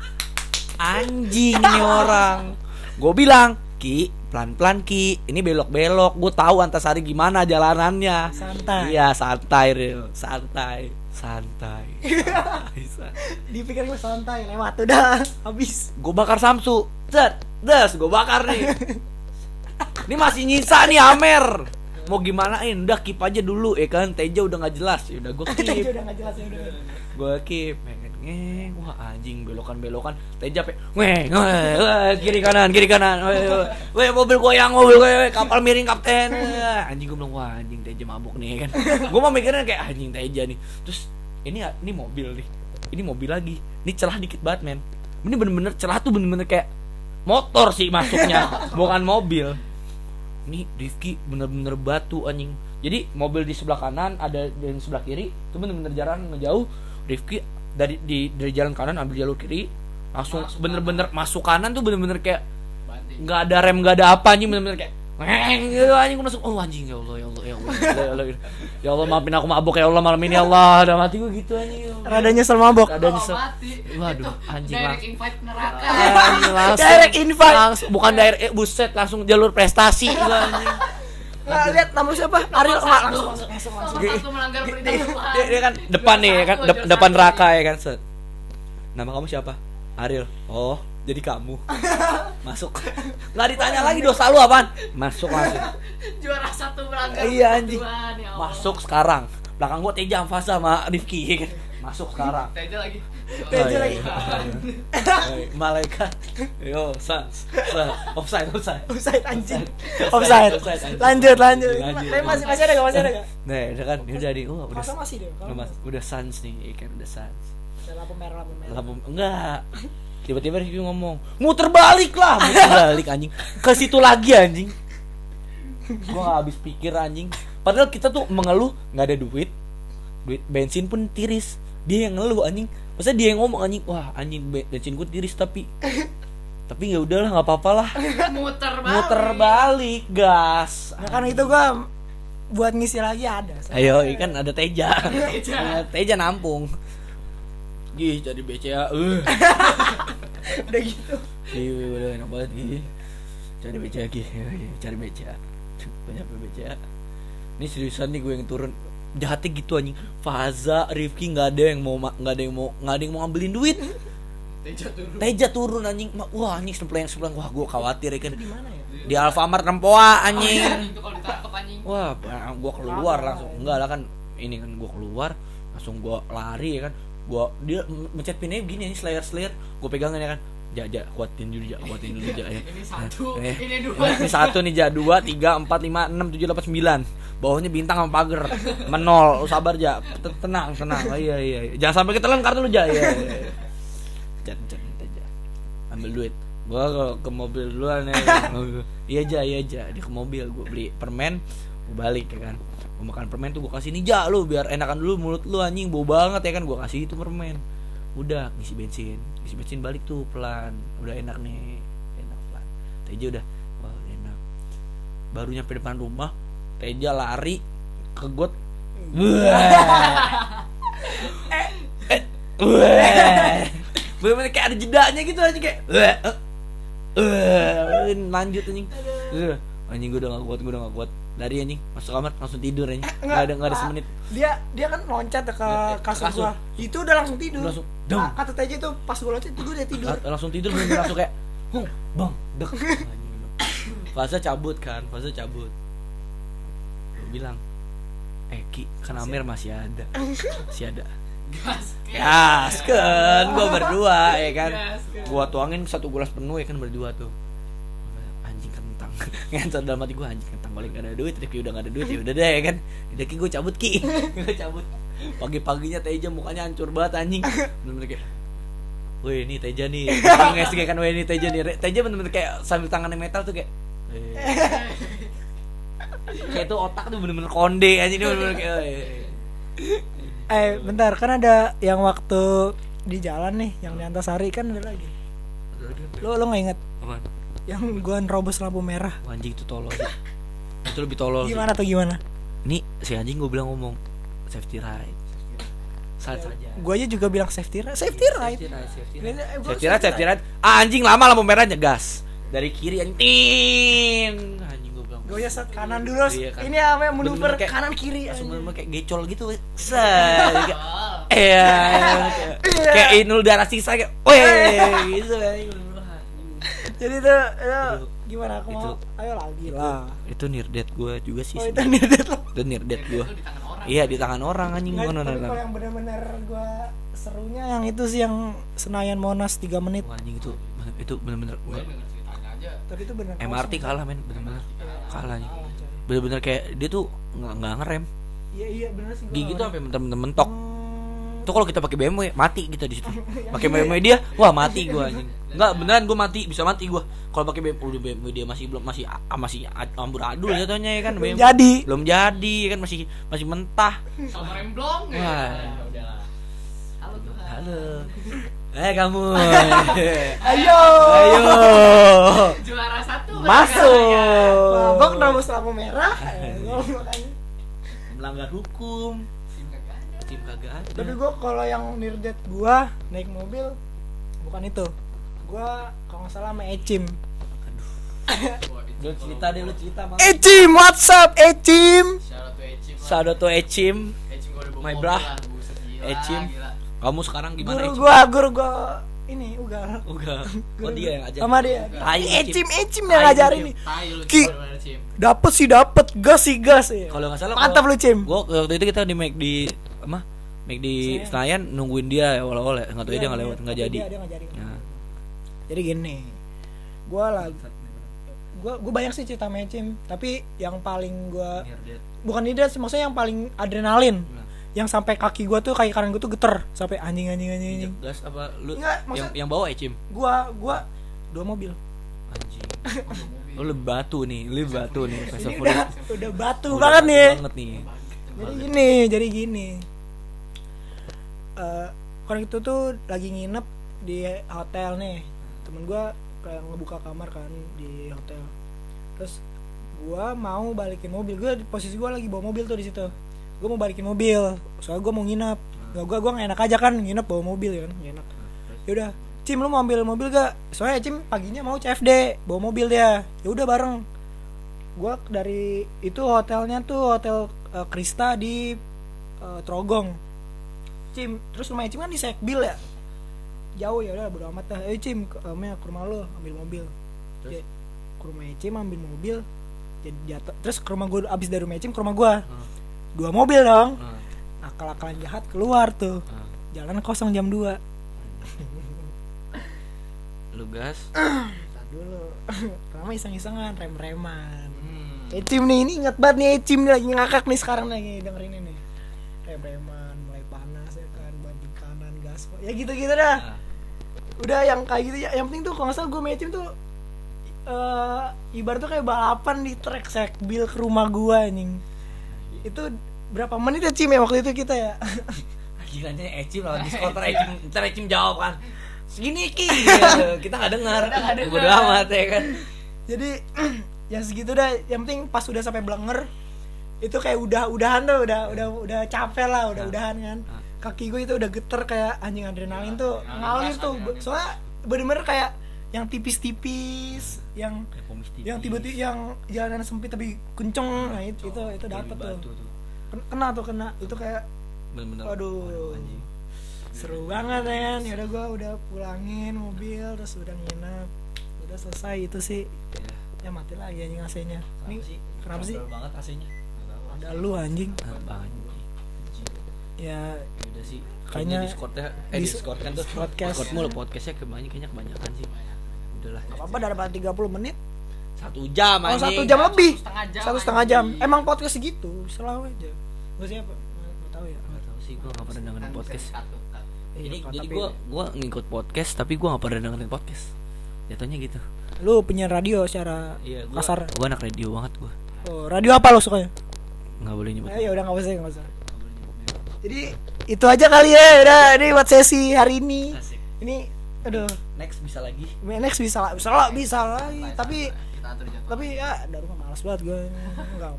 anjing nih orang. Gue bilang ki pelan pelan ki. Ini belok belok gue tahu Antasari gimana jalanannya. Santai. iya santai real santai. Santai. Santai, santai. dipikir gue santai lewat udah habis. Gue bakar Samsu. Set des gue bakar nih. Ini masih nyisa nih Amer mau gimanain? Udah keep aja dulu ya kan? Teja udah nggak jelas. Ya udah gue Teja keep. udah nggak jelas ya udah. Gue keep. Pengen ngeng wah anjing belokan belokan Teja pe weh, kiri kanan kiri kanan. Weh, mobil goyang mobil goyang kapal miring kapten. Anjing gue bilang wah anjing Teja mabuk nih kan. Gue mau mikirnya kayak anjing Teja nih. Terus ini ini mobil nih. Ini mobil lagi. Ini celah dikit banget men. Ini bener-bener celah tuh bener-bener kayak motor sih masuknya bukan mobil ini Rifki bener-bener batu anjing. Jadi mobil di sebelah kanan ada di sebelah kiri itu bener-bener jalan ngejauh. Rifki dari di dari jalan kanan ambil jalur kiri langsung Masuk bener-bener masuk kanan tuh bener-bener kayak nggak ada rem nggak ada apa anjing bener-bener kayak Ngeng, gitu anjing masuk oh anjing ya Allah ya Allah ya Allah ya Allah, ya Allah. Maafin aku mabuk ya Allah malam ini ya Allah. Udah mati gue gitu anjing rada nyesel mabok. Rada nyesel. mati. Waduh, anjing direct langsung. invite neraka. Anjing, langsung, Direct invite. langsung, bukan direct eh, buset langsung jalur prestasi gua anjing. Nggak lihat nama siapa? Ariel. langsung melanggar perintah Tuhan. dia, dia kan depan nih kan depan juara Raka satu. ya kan set. Nama kamu siapa? Ariel. Oh jadi kamu. Masuk. Nggak ditanya lagi dosa lu apaan? Masuk langsung juara satu melanggar iya anjing. ya Allah. masuk sekarang. Belakang gua Teja Amfasa sama Rifki. Masuk sekarang. Teja lagi. Teja Oh, iya, lagi. iya. Hey, malaikat. Yo sans offside offside. Offside anjing. Offside, lanjut lanjut. Tapi masih masih ada gak masih ada gak nah udah kan ini udah di oh, udah masih deh. Udah, sans nih ya kan udah sans. Lampu merah lampu merah. Lampu enggak tiba-tiba Rifki ngomong muter balik lah muter balik anjing. Ke situ lagi anjing. Gua nggak habis pikir anjing. Padahal kita tuh mengeluh nggak ada duit. Duit bensin pun tiris. Dia yang ngeluh anjing. Masa dia yang ngomong anjing? Wah anjing be- bensin gua tiris tapi tapi ya udahlah nggak apa-apa lah muter balik. Muter balik gas. Nah kan itu gua buat ngisi lagi ada ayo ikan ada Teja. Teja. Teja nampung Gih jadi BCA uh. udah gitu. Iya udah enak banget Gih Cari BCA Gih Cari BCA. Banyak BCA. Ini seriusan nih gue yang turun. Jahatnya gitu anjing. Faza, Rifki nggak ada yang mau ma- nggak ada yang mau nggak ada yang mau ngambilin duit. Teja turun. Teja turun anjing. Wah anjing sebelah yang sebelah wah gue khawatir ya kan. Di mana ya? Di Alfamart Rempoa anjing. Itu kalau ditangkap anjing. Wah gue keluar langsung. Enggak lah kan. Ini kan gue keluar langsung gue lari ya kan gue dia mencet pinnya begini nih slayer slayer. Gue pegangin ya kan. Ja ja kuatin dulu ja kuatin dulu ja ya. Ini satu Eh, ini dua. ini satu nih ja. Dua tiga empat lima enam tujuh delapan sembilan. Bawahnya bintang sama pagar. Menol. Lu sabar ja. Tenang tenang. Oh, iya iya iya. jangan sampai ketelan kartu lu ja. Jan, jan, jan, ja. ambil duit. Gua ke, ke mobil duluan ya. Iya ja iya ja. Dia ke mobil. Gua beli permen gua balik ya kan. Gua makan permen tuh gua kasih nih ja lu biar enakan dulu mulut lu anjing. Bau banget ya kan. Gua kasih itu permen. Udah ngisi bensin. Ngisi bensin balik tuh pelan. Udah enak nih. Enak pelan. Teja udah. Wah enak. Baru nyampe depan rumah Teja lari ke got Wah. eh, eh. Bener-bener kayak ada jedanya gitu aja kayak. Wah, eh, lanjut anjing. Anjing gue udah gak kuat gue udah gak kuat dari anjing. Masuk kamar langsung tidur anjing. Nggak ada nggak ada semenit. Dia dia kan loncat ke Eh, kasur kasur. gua. Itu udah langsung tidur. Langsung, dong. Nah, kata Teja itu pas gua loncat itu gua udah tidur. Lang- langsung tidur langsung kayak hung bang dek. Fase cabut kan fase cabut. Gue bilang eh ki kan Amer masih ada. Masih ada. Gas gas kan gua berdua ya kan? Gua tuangin satu gelas penuh ya kan berdua tuh ngentot dalam hati gua anjing kentang gak ada duit Rifki udah gak ada duit ya udah deh ya kan. Udah ki gua cabut ki. Gua cabut. Pagi paginya Teja mukanya hancur banget anjing. Bener-bener kayak Wih ini Teja nih. Ngesik kan Wih ini Teja nih. Teja bener-bener kayak sambil tangannya metal tuh kayak eh. Kayak tuh otak tuh bener-bener konde aja Ini bener-bener kayak eh. eh bentar kan ada yang waktu di jalan nih yang di Antasari kan ada lagi. Lo lo nggak inget Apaan? Yang gua nerobos lampu merah Wah, anjing itu tolol sih. itu lebih tolol sih. gimana tuh gimana Nih si anjing gue bilang ngomong safety ride. Saat saja. gua aja juga bilang safety ride safety ride Safety ride, safety Ini, ride. eh, gua Safety ride, safety ride. Ah, anjing lama lampu merahnya gas. Dari kiri anjing. Tin. Anjing gue bilang. gue ya set kanan dulu Iya, kan. ini apa manuver Bener-bener kayak- kanan kiri bener kayak gecol gitu. Set. Oh, Iya, kayak- Iya. kayak inul darah sisa kayak, weh, gitu anjing. Jadi itu, Aduh. gimana aku mau? Itu- ayo lagi lah. Itu nirdet gue juga sih. oh itu niat lo? Itu nirdet gue. itu di tangan orang. Iya di tangan orang anjing. Gue nonton. kalau yang benar-benar gua serunya yang itu sih yang Senayan Monas 3 menit. Wah, anjing itu itu gue aja. Tapi itu benar MRT kalah men. Bener-bener kalah. nih Kalah, coy. bener-bener kayak dia tuh nggak nggak ngerem. Iya iya benar sih. Gua gigi tuh sampai mentok mentok. Hmm, tuh kalau kita pakai BMW mati kita di situ. Pakai BMW dia wah mati gua anjing nggak beneran gua mati bisa mati gua. Kalau pakai BMW udah BMW dia masih belum masih ah, masih amburadul jatuhnya ya kan? belum jadi belum jadi kan? Masih masih mentah. Sama remblong ya? Wah. Ya udahlah. Halo Tuhan. Halo. Eh kamu. Ayo. Ayo. Juara satu masuk. Babak rambut lampu merah. Melanggar hukum. Tim kagak ada. Tapi gua kalau yang nirdet gua naik mobil bukan itu gua kalau nggak salah sama Ecim lu cerita deh lu cerita Mang. Ecim what's up Ecim Shout out to Ecim My brah. Ecim. kamu sekarang gimana guru Ecim? gua guru gua ini ugal Enggak. Oh dia yang ajar. sama dia Tai, Ecim Ecim. Yang ngajarin nih Ki. dapet sih dapet gas sih gas ya. Kalau nggak salah mantap lu Cim Gua waktu itu kita di make di apa? Make di Senayan nungguin dia awal-awal ya. Enggak tahu dia nggak lewat, nggak jadi. Jadi gini gua lagi gua gua banyak sih cerita sama Ecim tapi yang paling gua bukan ide sih maksudnya yang paling adrenalin Nah. yang sampai kaki gua tuh kaki kanan gua tuh geter sampai anjing anjing anjing, anjing. Gas apa lu Nggak, yang maksud- yang bawa Ecim? gua gua dua mobil Anjing. Lu lebih batu nih, lu batu nih. Ini udah udah batu Udah banget nih Banget nih. jadi gini jadi gini Eh kalau itu tuh lagi nginep di hotel nih temen gua kayak ngebuka kamar kan di hotel. Terus gua mau balikin mobil. Gua posisi gua lagi bawa mobil tuh di situ. Gua mau balikin mobil soalnya gua mau nginep. Nggak gua gua nggak enak aja kan nginep bawa mobil ya kan nggak enak. Yaudah Cim lu mau ambil mobil gak soalnya Cim paginya mau CFD bawa mobil dia. Ya udah bareng. Gua dari itu hotelnya tuh hotel eh, Krista di eh, Trogong. Cim terus rumah Cim kan di Sekbil ya jauh ya udah bodo amat dah eh Cim ke, eh, ke rumah lo ambil mobil Terus? Ya, ke rumah Cim ambil mobil jadi jatuh terus ke rumah gua abis dari rumah Cim ke rumah gua Hmm. dua mobil dong Ah, akal-akalan jahat keluar tuh ah. jalan kosong jam 2 Lu gas. Ntar dulu pertama iseng-isengan rem-reman Hmm. Ecim nih ini inget banget nih Ecim nih lagi ngakak nih sekarang lagi dengerin ini rem-reman mulai panas ya kan banting kanan gas ya gitu-gitu dah Ah. Udah yang kayak gitu ya. Yang penting tuh kalau nggak salah gue Ecim tuh eh ibarat tuh kayak balapan di trek sekbil ke rumah gua anjing. Itu berapa menit ya Cim ya waktu itu kita ya? Gilanya Ecim lawan diskoter Ecim Ntar Ecim jawab kan. Segini Ki. Kita gak dengar. Bodo amat ya kan. Jadi ya segitu dah. Yang penting pas udah sampai blenger itu kayak udah udahan tuh udah udah udah capek lah udah Ah. udahan kan. Ah. Kaki gue itu udah geter kayak anjing adrenalin tuh Adrenalin ngalir tuh adrenalin soalnya bener-bener kayak yang tipis-tipis yang Ya, tipis. yang tiba-tiba yang jalanan sempit tapi kenceng nah itu itu, itu dapet tuh Ken- kena tuh kena itu kayak Bener-bener Waduh. anjing. seru banget ya kan ya udah gue udah pulangin mobil terus udah nginep udah selesai itu sih Ya. ya mati lagi anjing AC-nya ini Kenapa sih? kenapa sih banget AC-nya? ada lu anjing anjing. Ya Ya udah sih. Kayaknya Discord-nya eh dis- Discord kan tuh. podcast. Discord mulu podcastnya kebanyakan kayaknya kebanyakan sih. Udahlah. apa apa daripada 30 menit Satu jam oh satu jam lebih Satu setengah jam, satu setengah jam anjing. emang podcast segitu selalu aja gue siapa nggak tahu ya Gak tau sih gua gak pernah dengerin podcast. kat. Jadi Iya, gua gua ngikut podcast tapi gua gak pernah dengerin podcast. Jatuhnya gitu. lu punya radio secara Iya, gua kasar gua anak radio banget gua. oh radio apa lo sukanya Nggak boleh nyebut. eh, ya udah nggak usah nggak usah jadi itu aja kali ya udah ini buat sesi hari ini. Asik. ini aduh. Next bisa lagi. next bisa lah bisa lah. Bisa lagi Santai, tapi tapi ya dari rumah malas banget gue enggak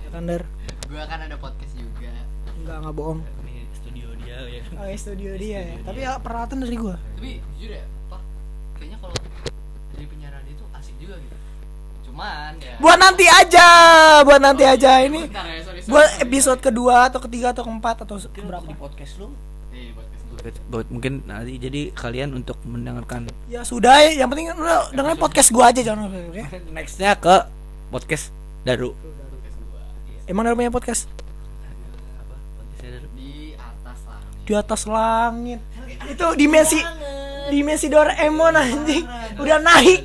ya kan dar? Gue kan ada podcast juga. Enggak enggak bohong. Ini studio dia ya. oh ya studio dia ya. Studio tapi dia. ya peralatan dari gue tapi jujur ya apa kayaknya kalau jadi penyiar radio itu asik juga gitu cuman ya buat nanti aja buat nanti aja ini Bentar ya, sorry, sorry, buat sorry. episode kedua atau ketiga atau keempat atau Berapa berapa di podcast lu? Podcast gue. Buat mungkin nanti jadi kalian untuk mendengarkan ya sudah ya yang penting lu dengerin podcast gue aja jangan lupa oke nextnya ke podcast Daru. Gua. Emang ada punya podcast Daru. di atas lah di atas langit itu dimensi dimensi Doraemon anjing udah naik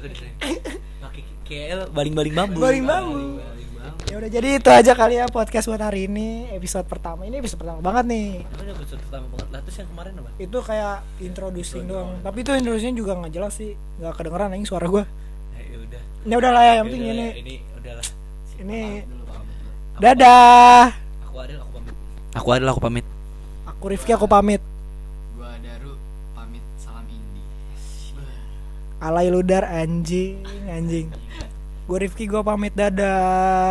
KL baling-baling bambu. Baling bambu. Ya udah jadi itu aja kali ya podcast buat hari ini. Episode pertama. Ini episode pertama banget nih. Udah episode pertama banget? Lah terus yang kemarin apa? itu kayak introducing Intro doang. tapi itu introducing juga nggak jelas sih. Nggak kedengeran anjing suara gue Ya, ya udah. ya udah lah ya yang Ya penting udah, ini. ini udahlah. ini dadah. Aku Adel aku pamit. Aku Adel aku pamit. aku Rifki aku pamit. Gua Daru pamit. Salam indi. Alay ludar anjing anjing gue Rifki gue pamit dadah